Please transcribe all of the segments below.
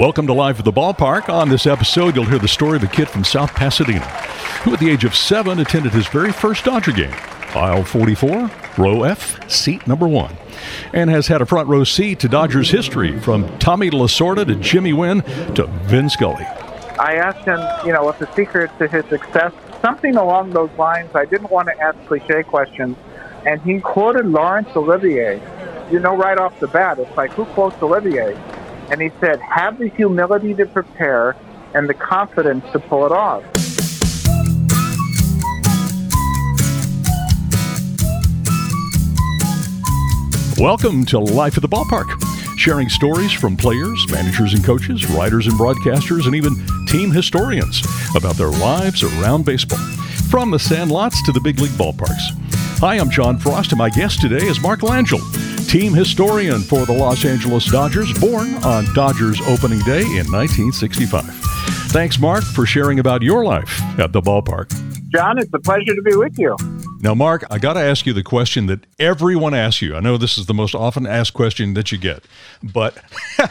Welcome to Live at the Ballpark. On this episode, you'll hear the story of a kid from South Pasadena who, at the age of seven, attended his very first Dodger game. Aisle 44, row F, seat number one, and has had a front row seat to Dodgers history from Tommy Lasorda to Jimmy Wynn to Vin Scully. I asked him, you know, what the secret to his success, something along those lines. I didn't want to ask cliche questions, and he quoted Laurence Olivier. You know, right off the bat, it's like, who quotes Olivier? And he said, have the humility to prepare and the confidence to pull it off. Welcome to Life at the Ballpark, sharing stories from players, managers and coaches, writers and broadcasters, and even team historians about their lives around baseball, from the sandlots to the big league ballparks. Hi, I'm John Frost, and my guest today is Mark Langill, team historian for the Los Angeles Dodgers, born on Dodgers opening day in 1965. Thanks, Mark, for sharing about your life at the ballpark. John, it's a pleasure to be with you. Now, Mark, I got to ask you the question that everyone asks you. I know this is the most often asked question that you get, but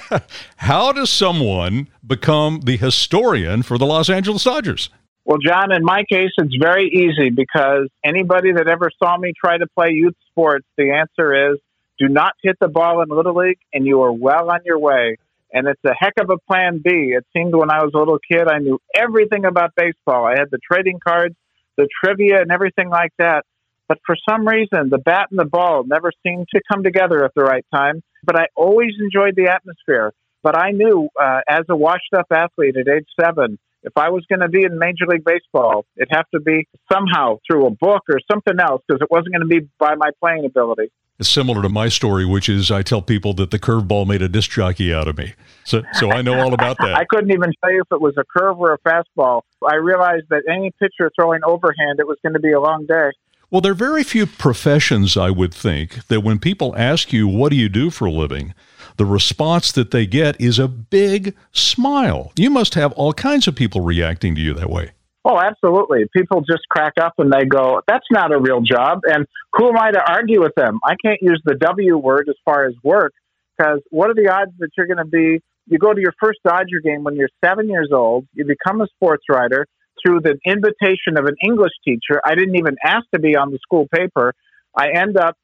how does someone become the historian for the Los Angeles Dodgers? Well, John, in my case, it's very easy because anybody that ever saw me try to play youth sports, the answer is do not hit the ball in Little League, and you are well on your way. And it's a heck of a plan B. It seemed when I was a little kid, I knew everything about baseball. I had the trading cards, the trivia, and everything like that. But for some reason, the bat and the ball never seemed to come together at the right time. But I always enjoyed the atmosphere. But I knew uh, as a washed up athlete at age seven, if I was going to be in Major League Baseball, it'd have to be somehow through a book or something else because it wasn't going to be by my playing ability. It's similar to my story, which is I tell people that the curveball made a disc jockey out of me. So, so I know all about that. I couldn't even tell you if it was a curve or a fastball. I realized that any pitcher throwing overhand, it was going to be a long day. Well, there are very few professions, I would think, that when people ask you, what do you do for a living? The response that they get is a big smile. You must have all kinds of people reacting to you that way. Oh, absolutely. People just crack up and they go, that's not a real job. And who am I to argue with them? I can't use the W word as far as work because what are the odds that you're going to be, you go to your first Dodger game when you're seven years old, you become a sports writer through the invitation of an English teacher. I didn't even ask to be on the school paper. I end up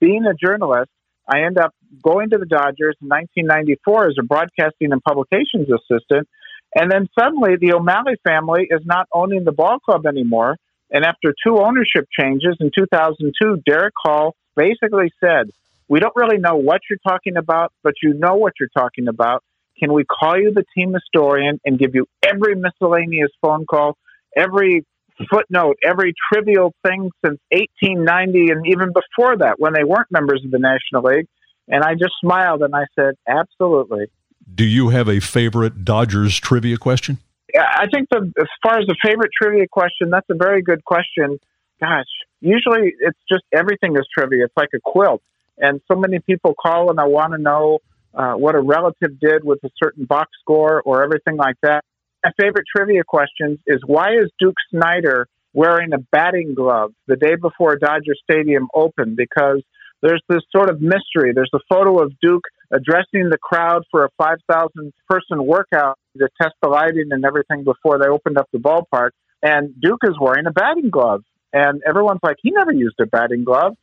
being a journalist. I end up going to the Dodgers in 1994 as a broadcasting and publications assistant. And then suddenly the O'Malley family is not owning the ball club anymore. And after two ownership changes in 2002, Derrick Hall basically said, We don't really know what you're talking about, but you know what you're talking about. Can we call you the team historian and give you every miscellaneous phone call, every footnote, every trivial thing since 1890 and even before that when they weren't members of the National League? And I just smiled and I said, Absolutely. Do you have a favorite Dodgers trivia question? Yeah, I think the, as far as the favorite trivia question, that's a very good question. Gosh, usually it's just everything is trivia. It's like a quilt. And so many people call and I want to know uh, what a relative did with a certain box score or everything like that. My favorite trivia questions is why is Duke Snider wearing a batting glove the day before Dodger Stadium opened? Because there's this sort of mystery. There's a photo of Duke addressing the crowd for a 5,000 person workout to test the lighting and everything before they opened up the ballpark. And Duke is wearing a batting glove. And everyone's like, he never used a batting glove.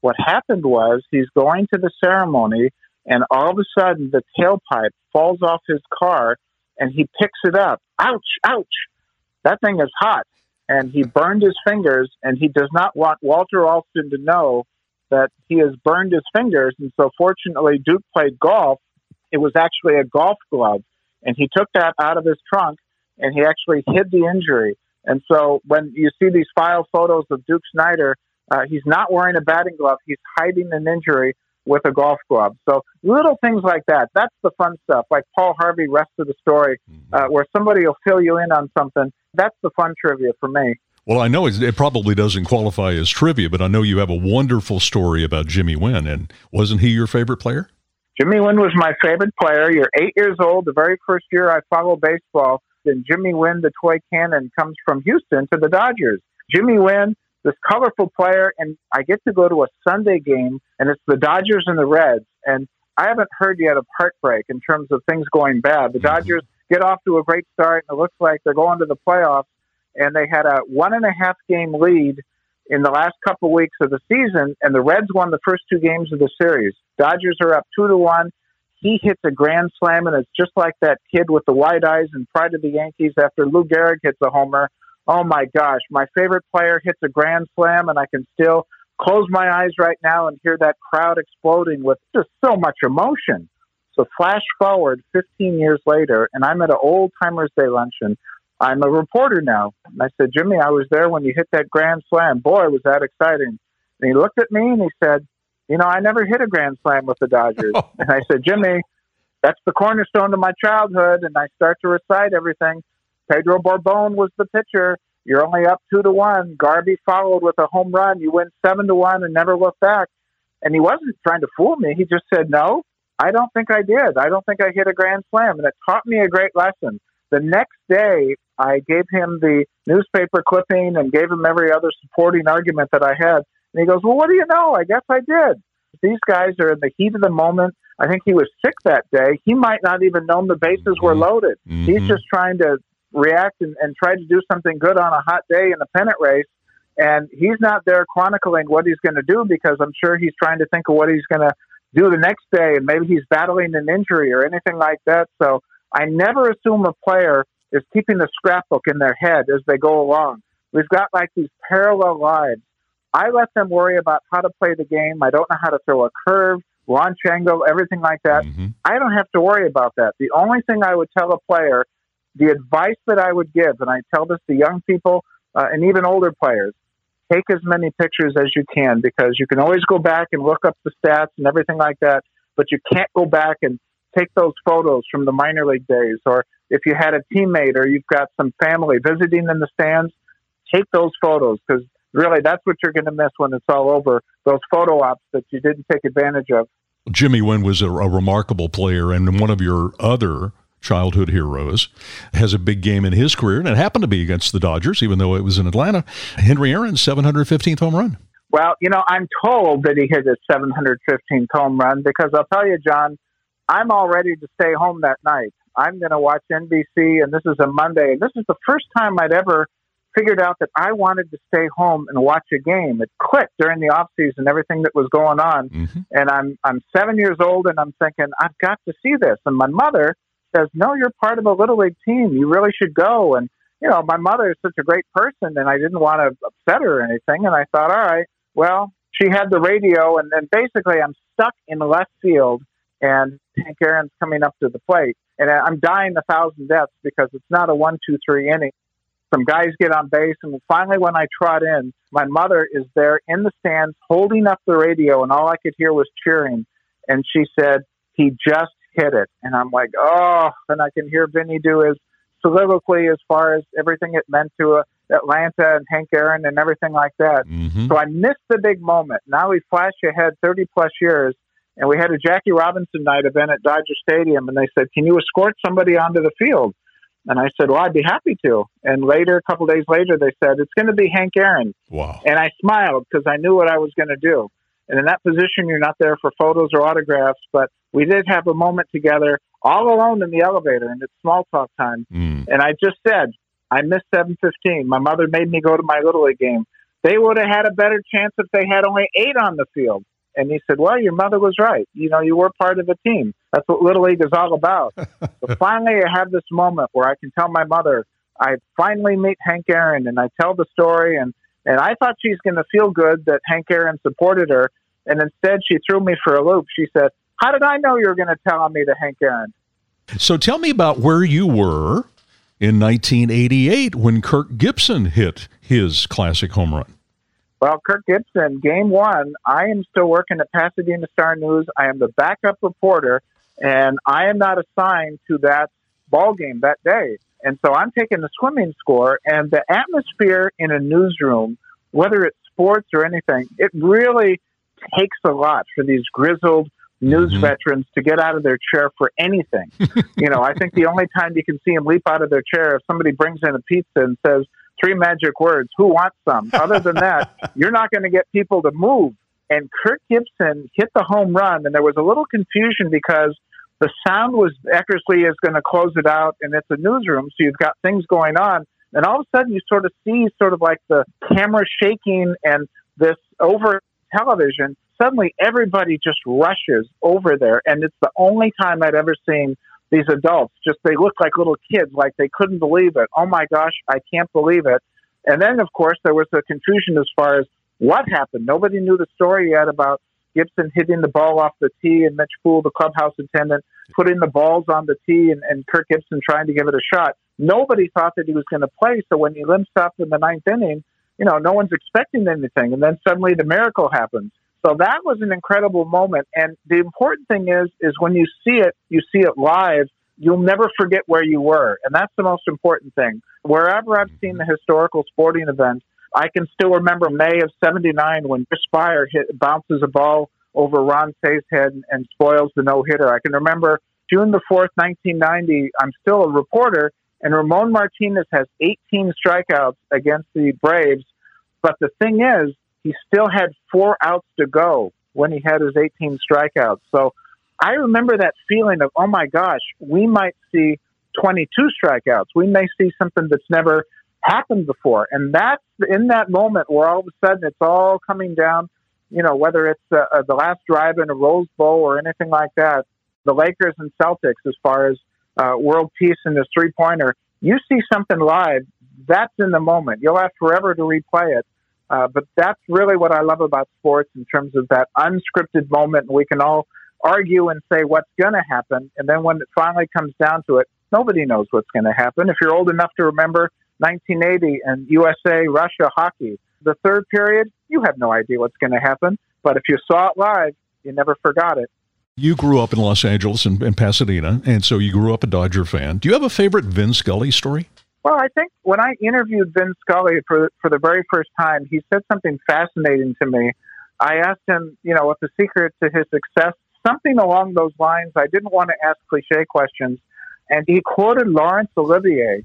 What happened was he's going to the ceremony, and all of a sudden the tailpipe falls off his car and he picks it up. Ouch, ouch. That thing is hot. And he burned his fingers, and he does not want Walter Alston to know that he has burned his fingers. And so, fortunately, Duke played golf. It was actually a golf glove. And he took that out of his trunk and he actually hid the injury. And so, when you see these file photos of Duke Snider, uh, he's not wearing a batting glove, he's hiding an injury with a golf glove. So, little things like that. That's the fun stuff, like Paul Harvey, rest of the story, mm-hmm. uh, where somebody will fill you in on something. That's the fun trivia for me. Well, I know it probably doesn't qualify as trivia, but I know you have a wonderful story about Jimmy Wynn. And wasn't he your favorite player? Jimmy Wynn was my favorite player. You're eight years old. The very first year I followed baseball, and Jimmy Wynn, the toy cannon, comes from Houston to the Dodgers. Jimmy Wynn, this colorful player, and I get to go to a Sunday game, and it's the Dodgers and the Reds. And I haven't heard yet of heartbreak in terms of things going bad. The mm-hmm. Dodgers get off to a great start, and it looks like they're going to the playoffs. And they had a one and a half game lead in the last couple weeks of the season, and the Reds won the first two games of the series. Dodgers are up two to one. He hits a grand slam, and it's just like that kid with the wide eyes and pride of the Yankees after Lou Gehrig hits a homer. Oh my gosh, my favorite player hits a grand slam, and I can still close my eyes right now and hear that crowd exploding with just so much emotion. So flash forward 15 years later, and I'm at an old timers day luncheon. I'm a reporter now. And I said, Jimmy, I was there when you hit that grand slam. Boy, was that exciting. And he looked at me and he said, You know, I never hit a grand slam with the Dodgers. and I said, Jimmy, that's the cornerstone of my childhood. And I start to recite everything. Pedro Borbon was the pitcher. You're only up two to one. Garvey followed with a home run. You win seven to one and never look back. And he wasn't trying to fool me. He just said, No, I don't think I did. I don't think I hit a grand slam. And it taught me a great lesson. The next day, I gave him the newspaper clipping and gave him every other supporting argument that I had. And he goes, Well, what do you know? I guess I did. These guys are in the heat of the moment. I think he was sick that day. He might not even know the bases were mm-hmm. loaded. Mm-hmm. He's just trying to react and, and try to do something good on a hot day in the pennant race. And he's not there chronicling what he's going to do because I'm sure he's trying to think of what he's going to do the next day. And maybe he's battling an injury or anything like that. So I never assume a player is keeping the scrapbook in their head as they go along. We've got like these parallel lives. I let them worry about how to play the game. I don't know how to throw a curve, launch angle, everything like that. Mm-hmm. I don't have to worry about that. The only thing I would tell a player the advice that I would give, and I tell this to young people uh, and even older players, take as many pictures as you can because you can always go back and look up the stats and everything like that, but you can't go back and take those photos from the minor league days. Or if you had a teammate or you've got some family visiting in the stands, take those photos because really that's what you're going to miss when it's all over those photo ops that you didn't take advantage of. Jimmy Wynn was a, a remarkable player and one of your other childhood heroes, has a big game in his career, and it happened to be against the Dodgers, even though it was in Atlanta. Henry Aaron's 715th home run. Well, you know, I'm told that he hit his 715th home run because I'll tell you, John, I'm all ready to stay home that night. I'm going to watch NBC, and this is a Monday. And this is the first time I'd ever figured out that I wanted to stay home and watch a game. It clicked during the off season, everything that was going on. Mm-hmm. And I'm I'm seven years old, and I'm thinking I've got to see this. And my mother says, "No, you're part of a little league team. You really should go." And you know, my mother is such a great person, and I didn't want to upset her or anything. And I thought, all right, well, she had the radio, and then basically I'm stuck in the left field, and Hank Aaron's coming up to the plate, and I'm dying a thousand deaths because it's not a one, two, three inning. Some guys get on base, and finally, when I trot in, my mother is there in the stands holding up the radio, and all I could hear was cheering. And she said, "He just hit it. And I'm like, oh, and I can hear Vinny do his soliloquy as far as everything it meant to uh, Atlanta and Hank Aaron and everything like that. Mm-hmm. So I missed the big moment. Now we flash ahead 30 plus years, and we had a Jackie Robinson night event at Dodger Stadium, and they said, can you escort somebody onto the field? And I said, well, I'd be happy to. And later, a couple days later, they said, it's going to be Hank Aaron. Wow. And I smiled because I knew what I was going to do. And in that position, you're not there for photos or autographs, but we did have a moment together all alone in the elevator and it's small talk time. Mm. And I just said, I missed 715. My mother made me go to my Little League game. They would have had a better chance if they had only eight on the field. And he said, Well, your mother was right. You know, you were part of the team. That's what Little League is all about. so finally, I have this moment where I can tell my mother, I finally meet Hank Aaron and I tell the story. And and I thought she's going to feel good that Hank Aaron supported her. And instead, she threw me for a loop. She said, How did I know you were going to tell me to Hank Aaron? So tell me about where you were in 1988 when Kirk Gibson hit his classic home run. Well, Kirk Gibson, game one, I am still working at Pasadena Star News. I am the backup reporter, and I am not assigned to that ball game that day. And so I'm taking the swimming score, and the atmosphere in a newsroom, whether it's sports or anything, it really takes a lot for these grizzled news mm-hmm. veterans to get out of their chair for anything. you know, I think the only time you can see them leap out of their chair if somebody brings in a pizza and says three magic words, who wants some? Other than that, you're not going to get people to move. and Kirk Gibson hit the home run, and there was a little confusion because the sound was Eckersley is going to close it out, and it's a newsroom, so you've got things going on, and all of a sudden you sort of see sort of like the camera shaking and this over television. Suddenly, everybody just rushes over there, and it's the only time I'd ever seen these adults just they look like little kids, like they couldn't believe it. Oh my gosh, I can't believe it. And then, of course, there was a confusion as far as what happened. Nobody knew the story yet about Gibson hitting the ball off the tee and Mitch Poole, the clubhouse attendant, putting the balls on the tee and, and Kirk Gibson trying to give it a shot. Nobody thought that he was going to play. So when he limps up in the ninth inning, you know, no one's expecting anything. And then suddenly the miracle happens. So that was an incredible moment. And the important thing is, is when you see it, you see it live, you'll never forget where you were. And that's the most important thing. Wherever I've seen the historical sporting event, I can still remember May of 79 when Chris Speier hit, bounces a ball over Ron Cey's head and, and spoils the no hitter. I can remember June the 4th, 1990. I'm still a reporter, and Ramon Martinez has 18 strikeouts against the Braves. But the thing is, he still had four outs to go when he had his 18 strikeouts. So I remember that feeling of, oh my gosh, we might see 22 strikeouts. We may see something that's never happened before. And that's in that moment where all of a sudden it's all coming down, you know, whether it's uh, uh, the last drive in a Rose Bowl or anything like that, the Lakers and Celtics, as far as uh, world peace and this three pointer, you see something live, that's in the moment. You'll have forever to replay it. Uh, but that's really what I love about sports in terms of that unscripted moment. We can all argue and say what's going to happen. And then when it finally comes down to it, nobody knows what's going to happen. If you're old enough to remember 1980 and USA Russia hockey, the third period, you have no idea what's going to happen. But if you saw it live, you never forgot it. You grew up in Los Angeles and, and Pasadena, and so you grew up a Dodger fan. Do you have a favorite Vin Scully story? Well, I think when I interviewed Vin Scully for for the very first time, he said something fascinating to me. I asked him, you know, what the secret to his success something along those lines. I didn't want to ask cliche questions. And he quoted Laurence Olivier.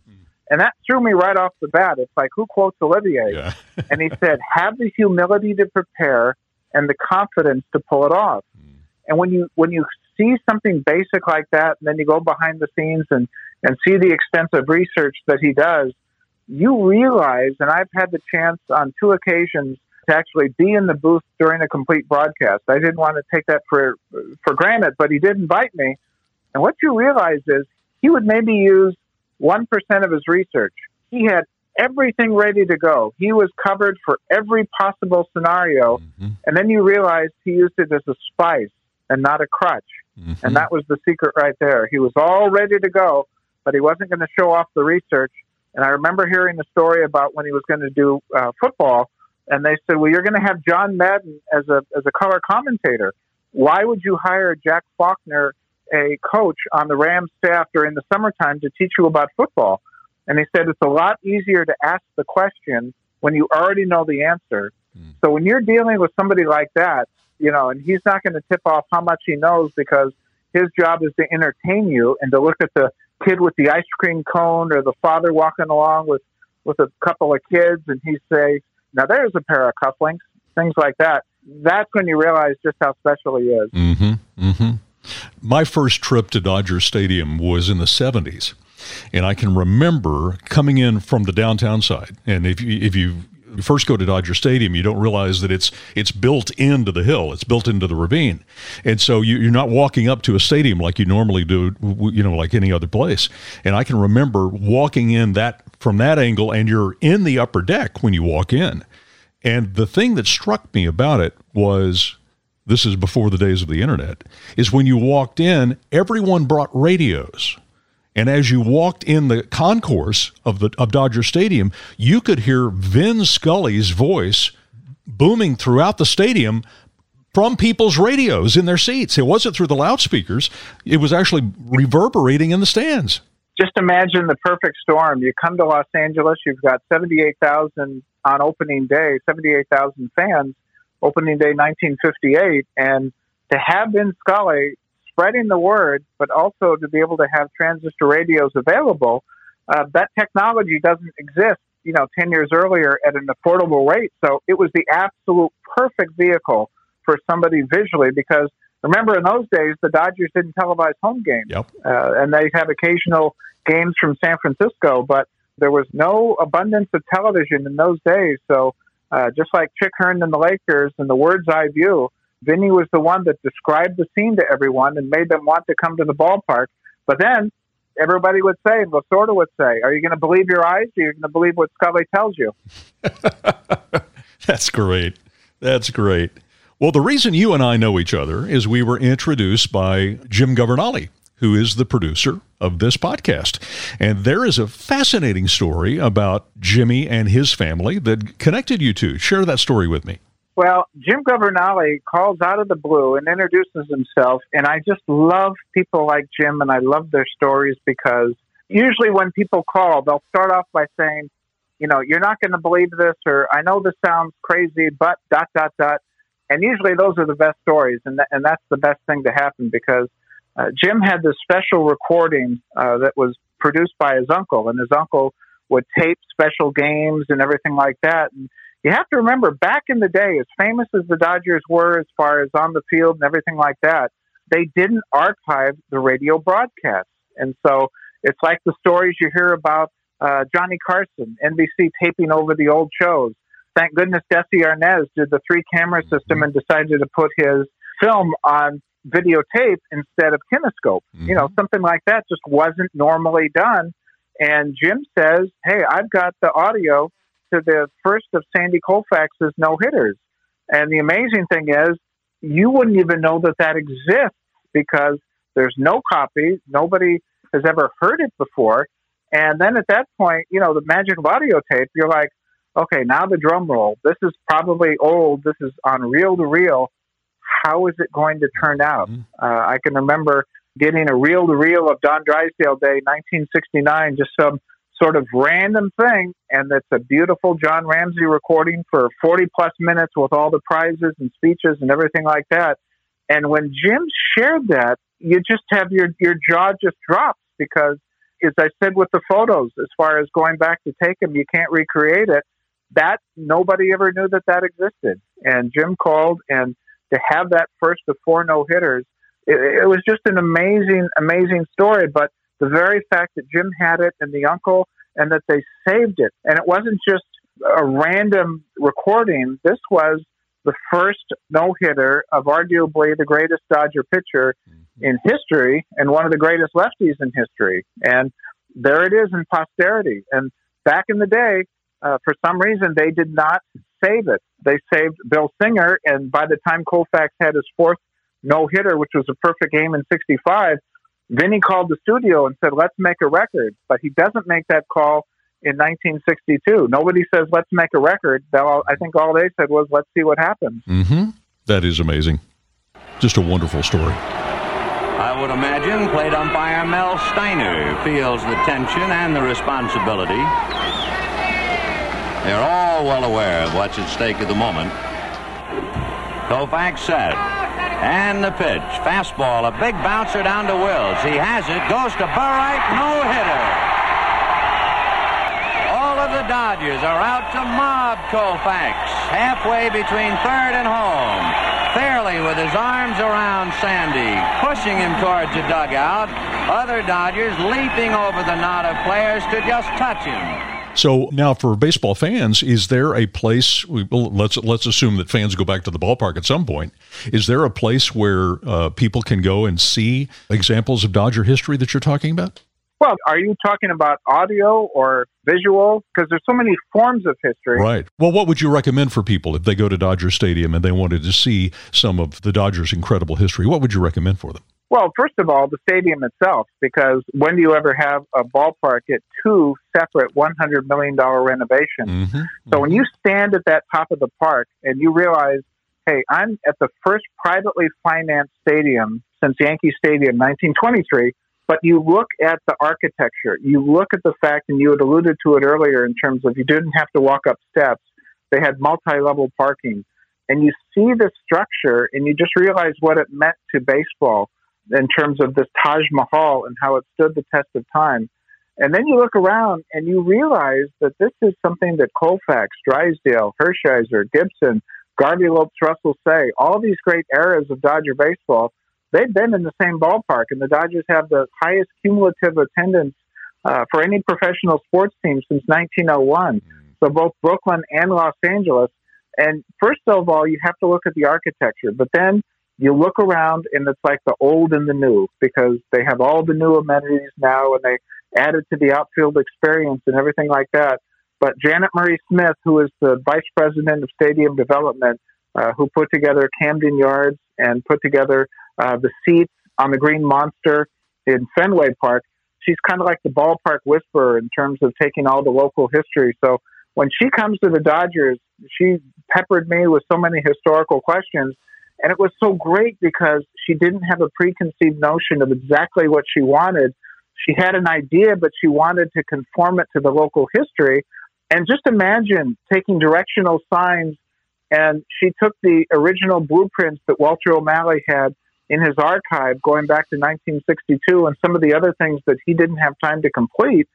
And that threw me right off the bat. It's like, who quotes Olivier? Yeah. and he said, have the humility to prepare and the confidence to pull it off. Mm. And when you when you see something basic like that, and then you go behind the scenes and, and see the extensive research that he does, you realize, and I've had the chance on two occasions to actually be in the booth during a complete broadcast. I didn't want to take that for for granted, but he did invite me. And what you realize is he would maybe use one percent of his research. He had everything ready to go. He was covered for every possible scenario, mm-hmm. and then you realize he used it as a spice and not a crutch. Mm-hmm. And that was the secret right there. He was all ready to go, but he wasn't going to show off the research. And I remember hearing the story about when he was going to do uh, football and they said, "Well, you're going to have John Madden as a as a color commentator. Why would you hire Jack Faulkner, a coach on the Rams staff during the summertime, to teach you about football?" And he said, "It's a lot easier to ask the question when you already know the answer. Mm. So when you're dealing with somebody like that, you know, and he's not going to tip off how much he knows because his job is to entertain you and to look at the kid with the ice cream cone or the father walking along with with a couple of kids, and he say." Now there's a pair of cufflinks, things like that. That's when you realize just how special he is. Mm-hmm. Mm-hmm. My first trip to Dodger Stadium was in the 70s. And I can remember coming in from the downtown side. And if you, if you first go to Dodger Stadium, you don't realize that it's it's built into the hill, it's built into the ravine, and so you, are not walking up to a stadium like you normally do, you know, like any other place. And I can remember walking in that from that angle, and you're in the upper deck when you walk in. And the thing that struck me about it was this is before the days of the internet is when you walked in, everyone brought radios. And as you walked in the concourse of the of Dodger Stadium, you could hear Vin Scully's voice booming throughout the stadium from people's radios in their seats. It wasn't through the loudspeakers, it was actually reverberating in the stands just imagine the perfect storm. You come to Los Angeles, you've got 78,000 on opening day, 78,000 fans, opening day 1958, and to have Vin Scully spreading the word, but also to be able to have transistor radios available, uh, that technology doesn't exist, you know, 10 years earlier at an affordable rate. So it was the absolute perfect vehicle for somebody visually because remember in those days the Dodgers didn't televise home games, Yep. uh, and they had occasional games from San Francisco, but there was no abundance of television in those days. So uh, just like Chick Hearn and the Lakers and the Words Eye View, Vinny was the one that described the scene to everyone and made them want to come to the ballpark. But then everybody would say, and Lasorda would say, "Are you going to believe your eyes? Are you going to believe what Scully tells you?" That's great. That's great. Well, the reason you and I know each other is we were introduced by Jim Governale, who is the producer of this podcast. And there is a fascinating story about Jimmy and his family that connected you two. Share that story with me. Well, Jim Governale calls out of the blue and introduces himself, and I just love people like Jim, and I love their stories because usually when people call, they'll start off by saying, you know, you're not going to believe this, or I know this sounds crazy, but dot dot dot, and usually those are the best stories, and th- and that's the best thing to happen because uh, Jim had this special recording uh, that was produced by his uncle, and his uncle would tape special games and everything like that. And you have to remember, back in the day, as famous as the Dodgers were as far as on the field and everything like that, they didn't archive the radio broadcasts. And so it's like the stories you hear about uh, Johnny Carson, NBC taping over the old shows. Thank goodness Desi Arnaz did the three camera system and decided to put his film on videotape instead of kinescope. Mm-hmm. You know, something like that just wasn't normally done. And Jim says, Hey, I've got the audio to the first of Sandy Koufax's no hitters. And the amazing thing is, you wouldn't even know that that exists because there's no copy. Nobody has ever heard it before. And then at that point, you know, the magic of audio tape, you're like, okay, now the drum roll. This is probably old. This is on reel to reel. How is it going to turn out? Mm-hmm. Uh, I can remember getting a reel to reel of Don Drysdale Day, 1969, just some sort of random thing. And it's a beautiful John Ramsey recording for 40 plus minutes with all the prizes and speeches and everything like that. And when Jim shared that, you just have your, your jaw just drops because, as I said with the photos, as far as going back to take them, you can't recreate it. That nobody ever knew that that existed. And Jim called, and to have that first of four no hitters, it, it was just an amazing, amazing story. But the very fact that Jim had it and the uncle and that they saved it. And it wasn't just a random recording. This was the first no hitter of arguably the greatest Dodger pitcher mm-hmm. in history and one of the greatest lefties in history. And there it is in posterity. And back in the day, uh, for some reason, they did not save it. They saved Bill Singer, and by the time Koufax had his fourth no hitter, which was a perfect game in '65, Vinny called the studio and said, let's make a record. But he doesn't make that call in 1962. Nobody says, let's make a record. I think all they said was, let's see what happens. Mm-hmm. That is amazing. Just a wonderful story. I would imagine plate umpire Mel Steiner feels the tension and the responsibility. They're all well aware of what's at stake at the moment. Koufax set. And the pitch. Fastball, a big bouncer down to Wills. He has it, goes to Burright, no hitter. All of the Dodgers are out to mob Koufax, halfway between third and home. Fairly with his arms around Sandy, pushing him towards the dugout. Other Dodgers leaping over the knot of players to just touch him. So now, for baseball fans, is there a place? Let's let's assume that fans go back to the ballpark at some point. Is there a place where uh, people can go and see examples of Dodger history that you're talking about? Well, are you talking about audio or visual? Because there's so many forms of history. Right. Well, what would you recommend for people if they go to Dodger Stadium and they wanted to see some of the Dodgers' incredible history? What would you recommend for them? Well, first of all, the stadium itself, because when do you ever have a ballpark get two separate $100 million renovations? Mm-hmm. So mm-hmm. when you stand at that top of the park and you realize, hey, I'm at the first privately financed stadium since Yankee Stadium, 1923, but you look at the architecture, you look at the fact, and you had alluded to it earlier in terms of you didn't have to walk up steps, they had multi level parking. And you see the structure and you just realize what it meant to baseball in terms of this Taj Mahal and how it stood the test of time. And then you look around and you realize that this is something that Koufax, Drysdale, Hershiser, Gibson, Garvey Lopes, Russell Cey, all these great eras of Dodger baseball, they've been in the same ballpark, and the Dodgers have the highest cumulative attendance uh, for any professional sports team since 1901. So both Brooklyn and Los Angeles. And first of all, you have to look at the architecture, but then you look around and it's like the old and the new because they have all the new amenities now and they added to the outfield experience and everything like that. But Janet Marie Smith, who is the vice president of stadium development, uh, who put together Camden Yards and put together uh, the seats on the Green Monster in Fenway Park, she's kind of like the ballpark whisperer in terms of taking all the local history. So when she comes to the Dodgers, she peppered me with so many historical questions. And it was so great because she didn't have a preconceived notion of exactly what she wanted. She had an idea, but she wanted to conform it to the local history. And just imagine taking directional signs. And she took the original blueprints that Walter O'Malley had in his archive going back to 1962 and some of the other things that he didn't have time to complete.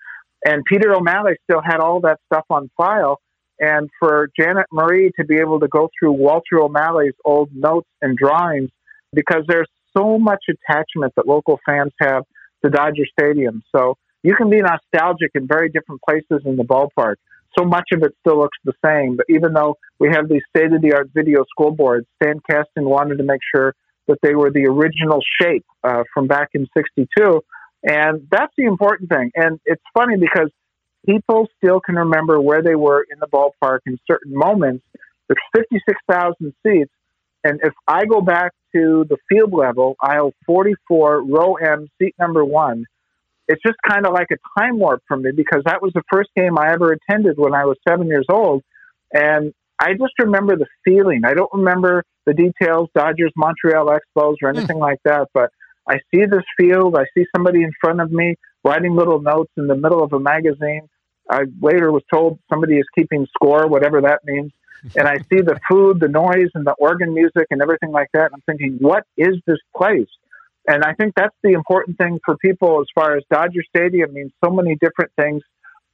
And Peter O'Malley still had all that stuff on file. And for Janet Marie to be able to go through Walter O'Malley's old notes and drawings, because there's so much attachment that local fans have to Dodger Stadium. So you can be nostalgic in very different places in the ballpark. So much of it still looks the same. But even though we have these state of the art video scoreboards, Stan Kasten wanted to make sure that they were the original shape uh, from back in 62. And that's the important thing. And it's funny because people still can remember where they were in the ballpark in certain moments. There's 56,000 seats. And if I go back to the field level, aisle 44, row M, seat number one, it's just kind of like a time warp for me because that was the first game I ever attended when I was seven years old. And I just remember the feeling. I don't remember the details, Dodgers, Montreal Expos, or hmm. anything mm. like that. But I see this field. I see somebody in front of me writing little notes in the middle of a magazine. I later was told somebody is keeping score, whatever that means. And I see the food, the noise, and the organ music and everything like that. And I'm thinking, what is this place? And I think that's the important thing for people as far as Dodger Stadium means so many different things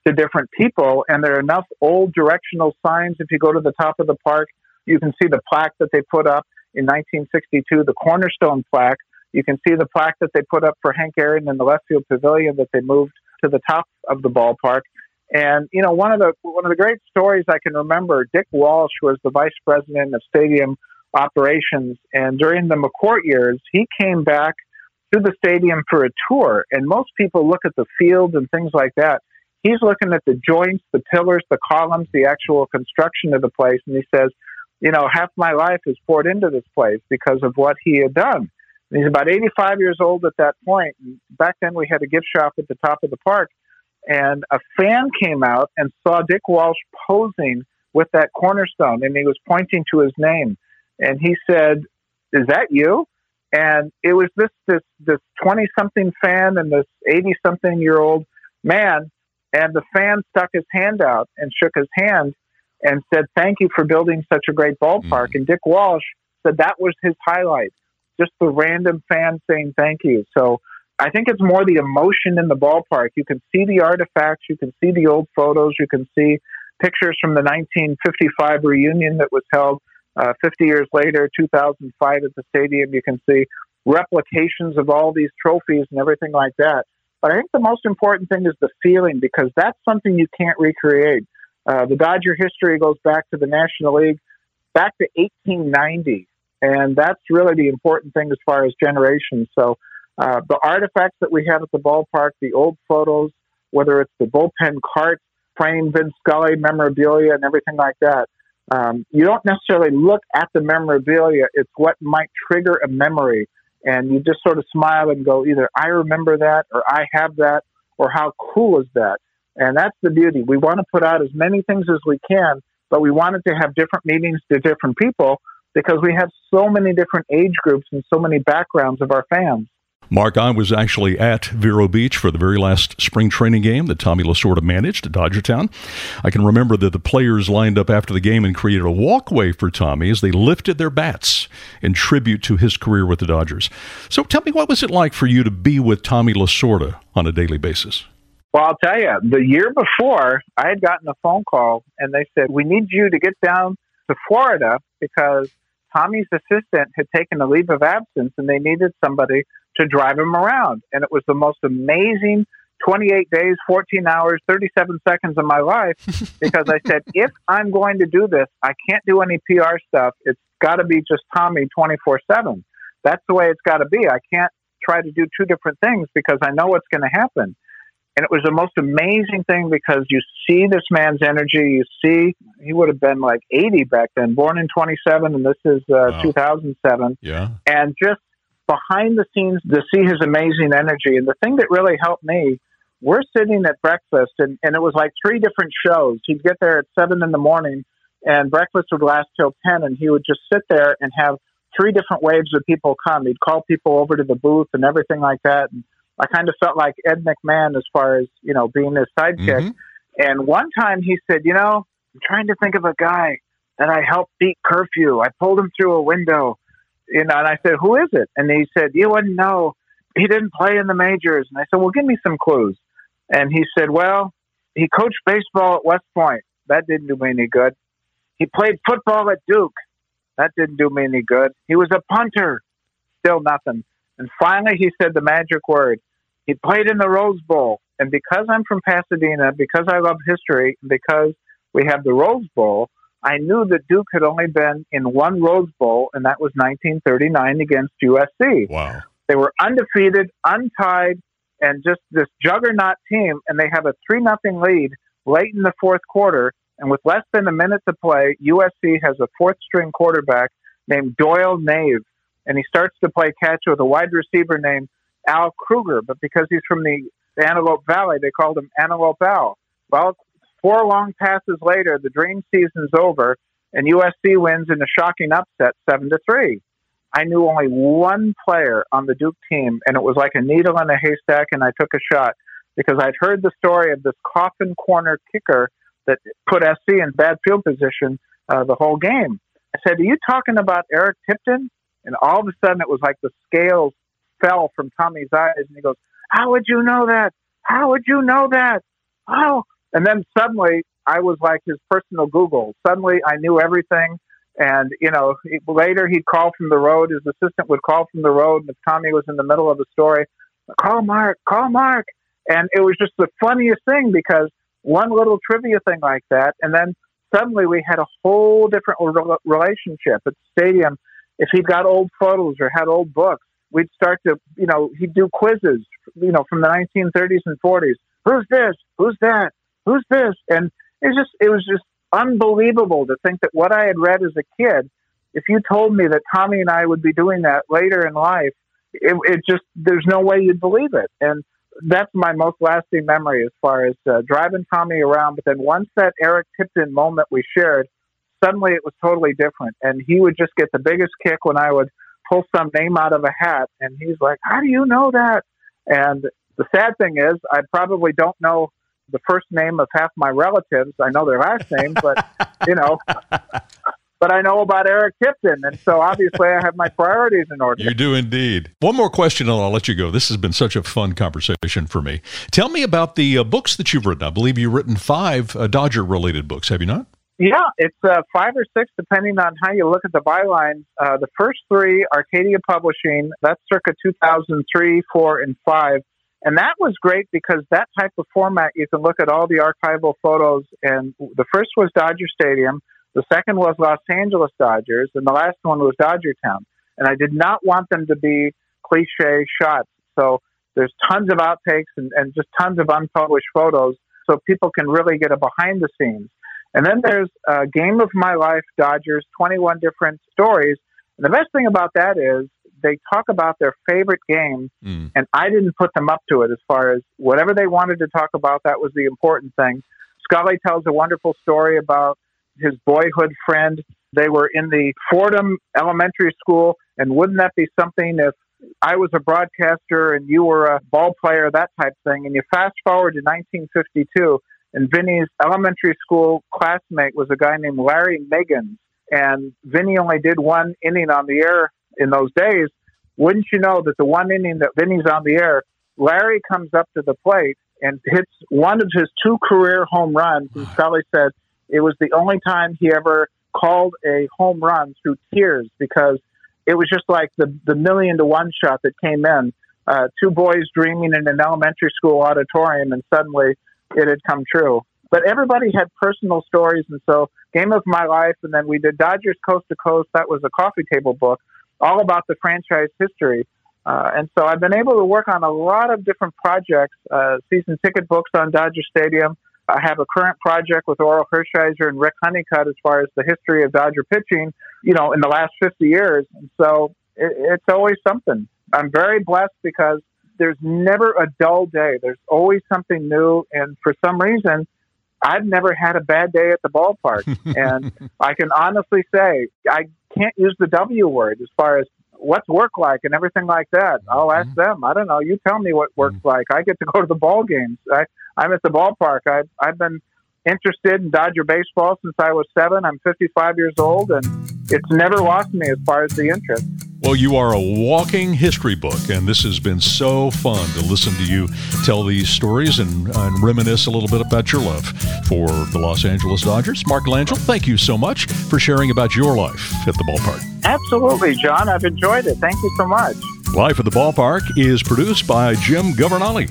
to different people. And there are enough old directional signs. If you go to the top of the park, you can see the plaque that they put up in 1962, the cornerstone plaque. You can see the plaque that they put up for Hank Aaron in the left field pavilion that they moved to the top of the ballpark. And you know, one of the one of the great stories I can remember, Dick Walsh was the vice president of stadium operations, and during the McCourt years, he came back to the stadium for a tour. And most people look at the field and things like that. He's looking at the joints, the pillars, the columns, the actual construction of the place, and he says, you know, half my life is poured into this place because of what he had done. And he's about 85 years old at that point. And back then, we had a gift shop at the top of the park, and a fan came out and saw Dick Walsh posing with that cornerstone, and he was pointing to his name, and he said, "Is that you?" And it was this this this 20 something fan and this 80 something year old man, and the fan stuck his hand out and shook his hand and said, Thank you for building such a great ballpark. Mm-hmm. And Dick Walsh said that was his highlight, just the random fan saying thank you. So I think it's more the emotion in the ballpark. You can see the artifacts, you can see the old photos, you can see pictures from the 1955 reunion that was held uh, 50 years later, 2005 at the stadium. You can see replications of all these trophies and everything like that. But I think the most important thing is the feeling because that's something you can't recreate. Uh, the Dodger history goes back to the National League, back to 1890, and that's really the important thing as far as generations. So uh, the artifacts that we have at the ballpark, the old photos, whether it's the bullpen cart, framed Vin Scully memorabilia, and everything like that. Um, you don't necessarily look at the memorabilia; it's what might trigger a memory, and you just sort of smile and go, either I remember that, or I have that, or how cool is that? And that's the beauty. We want to put out as many things as we can, but we wanted to have different meetings to different people because we have so many different age groups and so many backgrounds of our fans. Mark, I was actually at Vero Beach for the very last spring training game that Tommy Lasorda managed at Dodgertown. I can remember that the players lined up after the game and created a walkway for Tommy as they lifted their bats in tribute to his career with the Dodgers. So tell me, what was it like for you to be with Tommy Lasorda on a daily basis? Well, I'll tell you, the year before, I had gotten a phone call and they said, We need you to get down to Florida because Tommy's assistant had taken a leave of absence and they needed somebody to drive him around. And it was the most amazing 28 days, 14 hours, 37 seconds of my life because I said, if I'm going to do this, I can't do any PR stuff. It's got to be just Tommy 24 7. That's the way it's got to be. I can't try to do two different things because I know what's going to happen. And it was the most amazing thing because you see this man's energy. You see, he would have been like 80 back then, born in 27, and this is uh, wow. 2007. Yeah. And just behind the scenes to see his amazing energy. And the thing that really helped me, we're sitting at breakfast, and, and it was like three different shows. He'd get there at 7 in the morning, and breakfast would last till 10, and he would just sit there and have three different waves of people come. He'd call people over to the booth and everything like that. And I kind of felt like Ed McMahon as far as, you know, being his sidekick. Mm-hmm. And one time he said, you know, I'm trying to think of a guy that I helped beat curfew. I pulled him through a window, you know, and I said, who is it? And he said, you wouldn't know. He didn't play in the majors. And I said, well, give me some clues. And he said, well, he coached baseball at West Point. That didn't do me any good. He played football at Duke. That didn't do me any good. He was a punter. Still nothing. And finally, he said the magic word. He played in the Rose Bowl. And because I'm from Pasadena, because I love history, and because we have the Rose Bowl, I knew that Duke had only been in one Rose Bowl, and that was 1939 against USC. Wow. They were undefeated, untied, and just this juggernaut team, and they have a 3 nothing lead late in the fourth quarter. And with less than a minute to play, USC has a fourth string quarterback named Doyle Nave. And he starts to play catch with a wide receiver named Al Krueger. But because he's from the Antelope Valley, they called him Antelope Al. Well, four long passes later, the dream season's over, and USC wins in a shocking upset, seven to three. I knew only one player on the Duke team, and it was like a needle in a haystack, and I took a shot because I'd heard the story of this coffin corner kicker that put SC in bad field position uh, the whole game. I said, Are you talking about Eric Tipton? And all of a sudden it was like the scales fell from Tommy's eyes and he goes, How would you know that? How would you know that? Oh. And then suddenly I was like his personal Google. Suddenly I knew everything. And, you know, later he'd call from the road. His assistant would call from the road. And if Tommy was in the middle of a story, call Mark, call Mark. And it was just the funniest thing because one little trivia thing like that, and then suddenly we had a whole different relationship at the stadium. If he'd got old photos or had old books, we'd start to, you know, he'd do quizzes, you know, from the 1930s and 40s. Who's this? Who's that? Who's this? And it just, it was just unbelievable to think that what I had read as a kid, if you told me that Tommy and I would be doing that later in life, it, it just, there's no way you'd believe it. And that's my most lasting memory as far as uh, driving Tommy around. But then once that Eric Tipton moment we shared, suddenly it was totally different. And he would just get the biggest kick when I would pull some name out of a hat. And he's like, How do you know that? And the sad thing is, I probably don't know the first name of half my relatives. I know their last name, but, you know, but I know about Eric Tipton, and so obviously I have my priorities in order. You do indeed. One more question, and I'll let you go. This has been such a fun conversation for me. Tell me about the uh, books that you've written. I believe you've written five uh, Dodger-related books, have you not? Yeah, it's uh, five or six, depending on how you look at the bylines. Uh, the first three, Arcadia Publishing, that's circa 2003, 4, and 5. And that was great because that type of format, you can look at all the archival photos. And the first was Dodger Stadium. The second was Los Angeles Dodgers, and the last one was Dodger Town. And I did not want them to be cliche shots. So there's tons of outtakes and, and just tons of unpublished photos so people can really get a behind the scenes. And then there's a Game of My Life Dodgers, 21 different stories. And the best thing about that is they talk about their favorite game, mm. and I didn't put them up to it as far as whatever they wanted to talk about, that was the important thing. Scully tells a wonderful story about his boyhood friend. They were in the Fordham Elementary School, and wouldn't that be something if I was a broadcaster and you were a ball player, that type thing? And you fast forward to 1952, and Vinny's elementary school classmate was a guy named Larry Miggins, and Vinny only did one inning on the air in those days. Wouldn't you know that the one inning that Vinny's on the air, Larry comes up to the plate and hits one of his two career home runs. And Scully said, it was the only time he ever called a home run through tears because it was just like the, the million to one shot that came in. Uh, two boys dreaming in an elementary school auditorium, and suddenly it had come true. But everybody had personal stories, and so Game of My Life, and then we did Dodgers Coast to Coast. That was a coffee table book, all about the franchise history. Uh, and so I've been able to work on a lot of different projects, uh, season ticket books on Dodger Stadium. I have a current project with Orel Hershiser and Rick Honeycutt as far as the history of Dodger pitching, you know, in the last 50 years. And so it, it's always something. I'm very blessed because there's never a dull day. There's always something new. And for some reason, I've never had a bad day at the ballpark. and I can honestly say I can't use the W word as far as what's work like and everything like that. I'll ask mm-hmm. them. I don't know. You tell me what work's mm-hmm. like. I get to go to the ball games. I, I'm at the ballpark. I, I've been interested in Dodger baseball since I was seven. I'm 55 years old, and it's never lost me as far as the interest. Well, you are a walking history book, and this has been so fun to listen to you tell these stories and, and reminisce a little bit about your love for the Los Angeles Dodgers. Mark Langill, thank you so much for sharing about your life at the ballpark. Absolutely, John. I've enjoyed it. Thank you so much. Life at the Ballpark is produced by Jim Governale.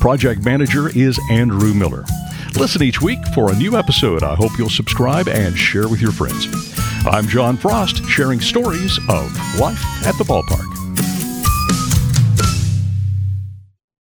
Project manager is Andrew Miller. Listen each week for a new episode. I hope you'll subscribe and share with your friends. I'm John Frost, sharing stories of life at the ballpark.